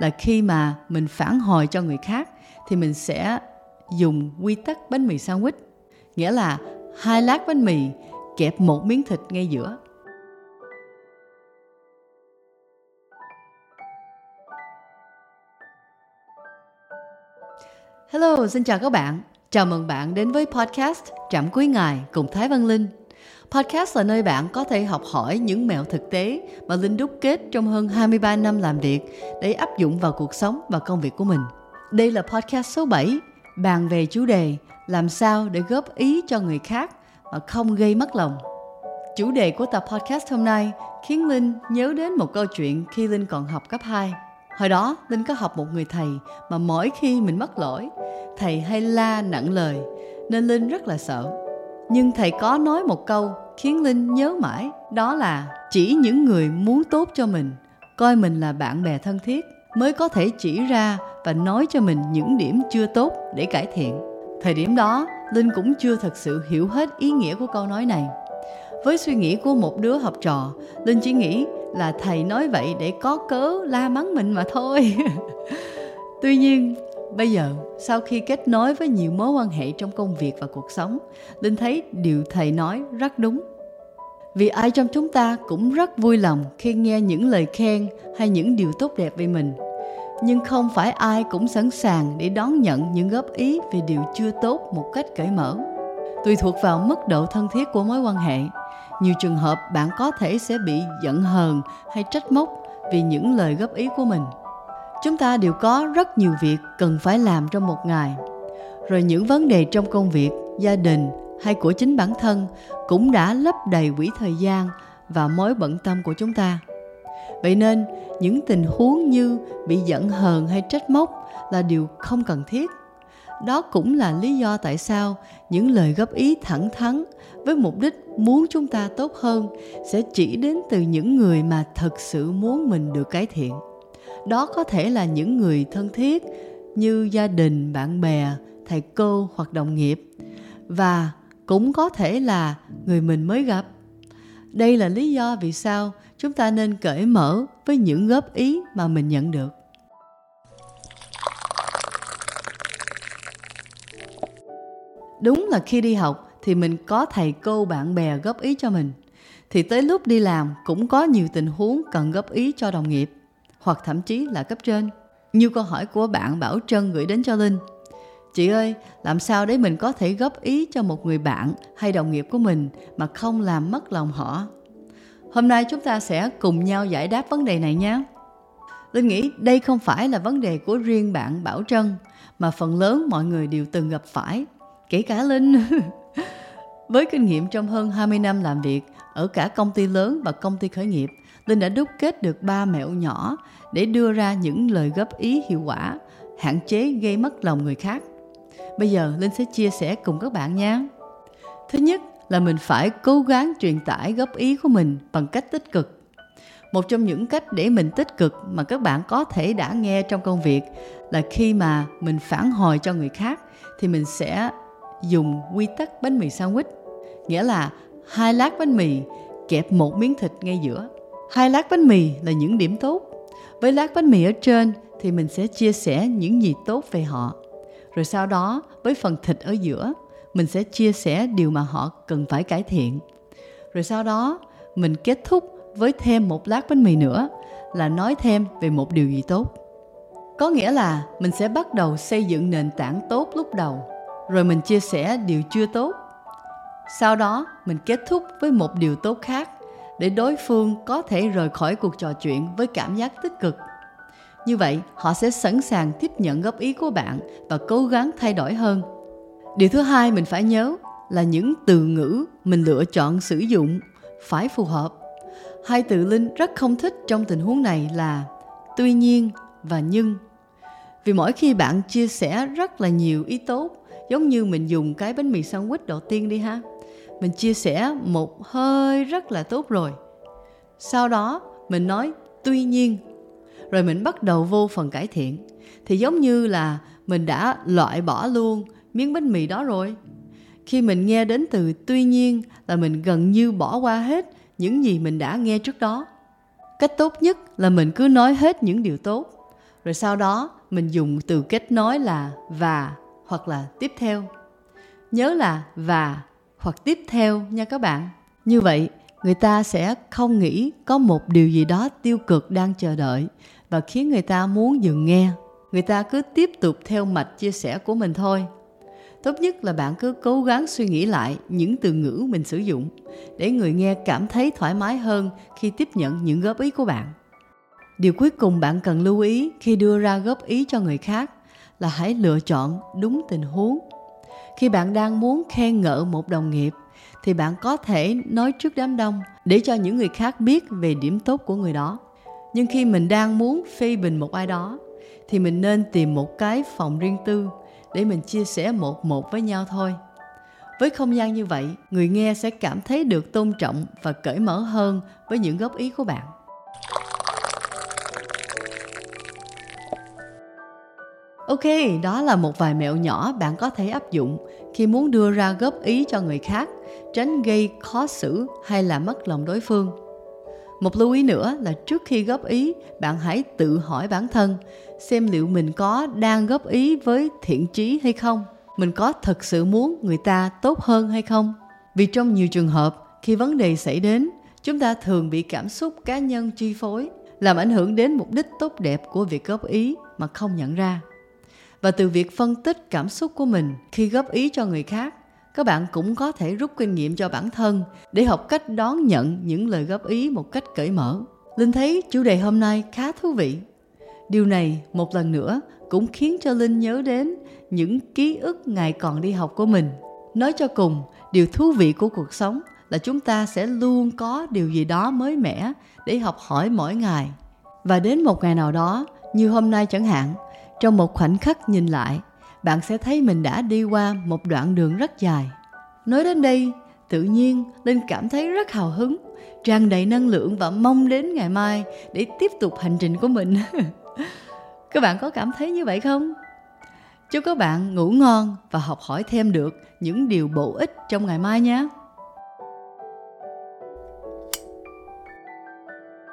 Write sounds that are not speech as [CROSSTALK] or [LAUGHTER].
là khi mà mình phản hồi cho người khác thì mình sẽ dùng quy tắc bánh mì sandwich nghĩa là hai lát bánh mì kẹp một miếng thịt ngay giữa Hello, xin chào các bạn. Chào mừng bạn đến với podcast Trạm Cuối Ngày cùng Thái Văn Linh. Podcast là nơi bạn có thể học hỏi những mẹo thực tế mà Linh đúc kết trong hơn 23 năm làm việc để áp dụng vào cuộc sống và công việc của mình. Đây là podcast số 7, bàn về chủ đề làm sao để góp ý cho người khác mà không gây mất lòng. Chủ đề của tập podcast hôm nay khiến Linh nhớ đến một câu chuyện khi Linh còn học cấp 2. Hồi đó, Linh có học một người thầy mà mỗi khi mình mắc lỗi, thầy hay la nặng lời, nên Linh rất là sợ. Nhưng thầy có nói một câu khiến Linh nhớ mãi, đó là chỉ những người muốn tốt cho mình, coi mình là bạn bè thân thiết mới có thể chỉ ra và nói cho mình những điểm chưa tốt để cải thiện. Thời điểm đó, Linh cũng chưa thật sự hiểu hết ý nghĩa của câu nói này. Với suy nghĩ của một đứa học trò, Linh chỉ nghĩ là thầy nói vậy để có cớ la mắng mình mà thôi. [LAUGHS] Tuy nhiên, bây giờ sau khi kết nối với nhiều mối quan hệ trong công việc và cuộc sống, Linh thấy điều thầy nói rất đúng. Vì ai trong chúng ta cũng rất vui lòng khi nghe những lời khen hay những điều tốt đẹp về mình. Nhưng không phải ai cũng sẵn sàng để đón nhận những góp ý về điều chưa tốt một cách cởi mở. Tùy thuộc vào mức độ thân thiết của mối quan hệ, nhiều trường hợp bạn có thể sẽ bị giận hờn hay trách móc vì những lời góp ý của mình chúng ta đều có rất nhiều việc cần phải làm trong một ngày. Rồi những vấn đề trong công việc, gia đình hay của chính bản thân cũng đã lấp đầy quỹ thời gian và mối bận tâm của chúng ta. Vậy nên, những tình huống như bị giận hờn hay trách móc là điều không cần thiết. Đó cũng là lý do tại sao những lời góp ý thẳng thắn với mục đích muốn chúng ta tốt hơn sẽ chỉ đến từ những người mà thật sự muốn mình được cải thiện đó có thể là những người thân thiết như gia đình, bạn bè, thầy cô hoặc đồng nghiệp. Và cũng có thể là người mình mới gặp. Đây là lý do vì sao chúng ta nên cởi mở với những góp ý mà mình nhận được. Đúng là khi đi học thì mình có thầy cô, bạn bè góp ý cho mình. Thì tới lúc đi làm cũng có nhiều tình huống cần góp ý cho đồng nghiệp hoặc thậm chí là cấp trên như câu hỏi của bạn Bảo Trân gửi đến cho Linh Chị ơi, làm sao để mình có thể góp ý cho một người bạn hay đồng nghiệp của mình mà không làm mất lòng họ? Hôm nay chúng ta sẽ cùng nhau giải đáp vấn đề này nhé. Linh nghĩ đây không phải là vấn đề của riêng bạn Bảo Trân mà phần lớn mọi người đều từng gặp phải kể cả Linh. [LAUGHS] Với kinh nghiệm trong hơn 20 năm làm việc ở cả công ty lớn và công ty khởi nghiệp, Linh đã đúc kết được ba mẹo nhỏ để đưa ra những lời góp ý hiệu quả, hạn chế gây mất lòng người khác. Bây giờ Linh sẽ chia sẻ cùng các bạn nha. Thứ nhất là mình phải cố gắng truyền tải góp ý của mình bằng cách tích cực. Một trong những cách để mình tích cực mà các bạn có thể đã nghe trong công việc là khi mà mình phản hồi cho người khác thì mình sẽ dùng quy tắc bánh mì sandwich nghĩa là hai lát bánh mì kẹp một miếng thịt ngay giữa hai lát bánh mì là những điểm tốt. Với lát bánh mì ở trên thì mình sẽ chia sẻ những gì tốt về họ. Rồi sau đó, với phần thịt ở giữa, mình sẽ chia sẻ điều mà họ cần phải cải thiện. Rồi sau đó, mình kết thúc với thêm một lát bánh mì nữa là nói thêm về một điều gì tốt. Có nghĩa là mình sẽ bắt đầu xây dựng nền tảng tốt lúc đầu, rồi mình chia sẻ điều chưa tốt. Sau đó, mình kết thúc với một điều tốt khác để đối phương có thể rời khỏi cuộc trò chuyện với cảm giác tích cực. Như vậy, họ sẽ sẵn sàng tiếp nhận góp ý của bạn và cố gắng thay đổi hơn. Điều thứ hai mình phải nhớ là những từ ngữ mình lựa chọn sử dụng phải phù hợp. Hai từ linh rất không thích trong tình huống này là tuy nhiên và nhưng. Vì mỗi khi bạn chia sẻ rất là nhiều ý tốt, giống như mình dùng cái bánh mì sandwich đầu tiên đi ha mình chia sẻ một hơi rất là tốt rồi. Sau đó, mình nói, tuy nhiên. Rồi mình bắt đầu vô phần cải thiện. Thì giống như là mình đã loại bỏ luôn miếng bánh mì đó rồi. Khi mình nghe đến từ tuy nhiên là mình gần như bỏ qua hết những gì mình đã nghe trước đó. Cách tốt nhất là mình cứ nói hết những điều tốt. Rồi sau đó, mình dùng từ kết nối là và hoặc là tiếp theo nhớ là và hoặc tiếp theo nha các bạn. Như vậy, người ta sẽ không nghĩ có một điều gì đó tiêu cực đang chờ đợi và khiến người ta muốn dừng nghe. Người ta cứ tiếp tục theo mạch chia sẻ của mình thôi. Tốt nhất là bạn cứ cố gắng suy nghĩ lại những từ ngữ mình sử dụng để người nghe cảm thấy thoải mái hơn khi tiếp nhận những góp ý của bạn. Điều cuối cùng bạn cần lưu ý khi đưa ra góp ý cho người khác là hãy lựa chọn đúng tình huống khi bạn đang muốn khen ngợi một đồng nghiệp, thì bạn có thể nói trước đám đông để cho những người khác biết về điểm tốt của người đó. Nhưng khi mình đang muốn phê bình một ai đó, thì mình nên tìm một cái phòng riêng tư để mình chia sẻ một một với nhau thôi. Với không gian như vậy, người nghe sẽ cảm thấy được tôn trọng và cởi mở hơn với những góp ý của bạn. Ok, đó là một vài mẹo nhỏ bạn có thể áp dụng khi muốn đưa ra góp ý cho người khác, tránh gây khó xử hay là mất lòng đối phương. Một lưu ý nữa là trước khi góp ý, bạn hãy tự hỏi bản thân xem liệu mình có đang góp ý với thiện chí hay không, mình có thật sự muốn người ta tốt hơn hay không. Vì trong nhiều trường hợp, khi vấn đề xảy đến, chúng ta thường bị cảm xúc cá nhân chi phối, làm ảnh hưởng đến mục đích tốt đẹp của việc góp ý mà không nhận ra và từ việc phân tích cảm xúc của mình khi góp ý cho người khác, các bạn cũng có thể rút kinh nghiệm cho bản thân để học cách đón nhận những lời góp ý một cách cởi mở. Linh thấy chủ đề hôm nay khá thú vị. Điều này một lần nữa cũng khiến cho linh nhớ đến những ký ức ngày còn đi học của mình. Nói cho cùng, điều thú vị của cuộc sống là chúng ta sẽ luôn có điều gì đó mới mẻ để học hỏi mỗi ngày. Và đến một ngày nào đó, như hôm nay chẳng hạn trong một khoảnh khắc nhìn lại, bạn sẽ thấy mình đã đi qua một đoạn đường rất dài. Nói đến đây, tự nhiên linh cảm thấy rất hào hứng, tràn đầy năng lượng và mong đến ngày mai để tiếp tục hành trình của mình. [LAUGHS] Các bạn có cảm thấy như vậy không? Chúc các bạn ngủ ngon và học hỏi thêm được những điều bổ ích trong ngày mai nhé.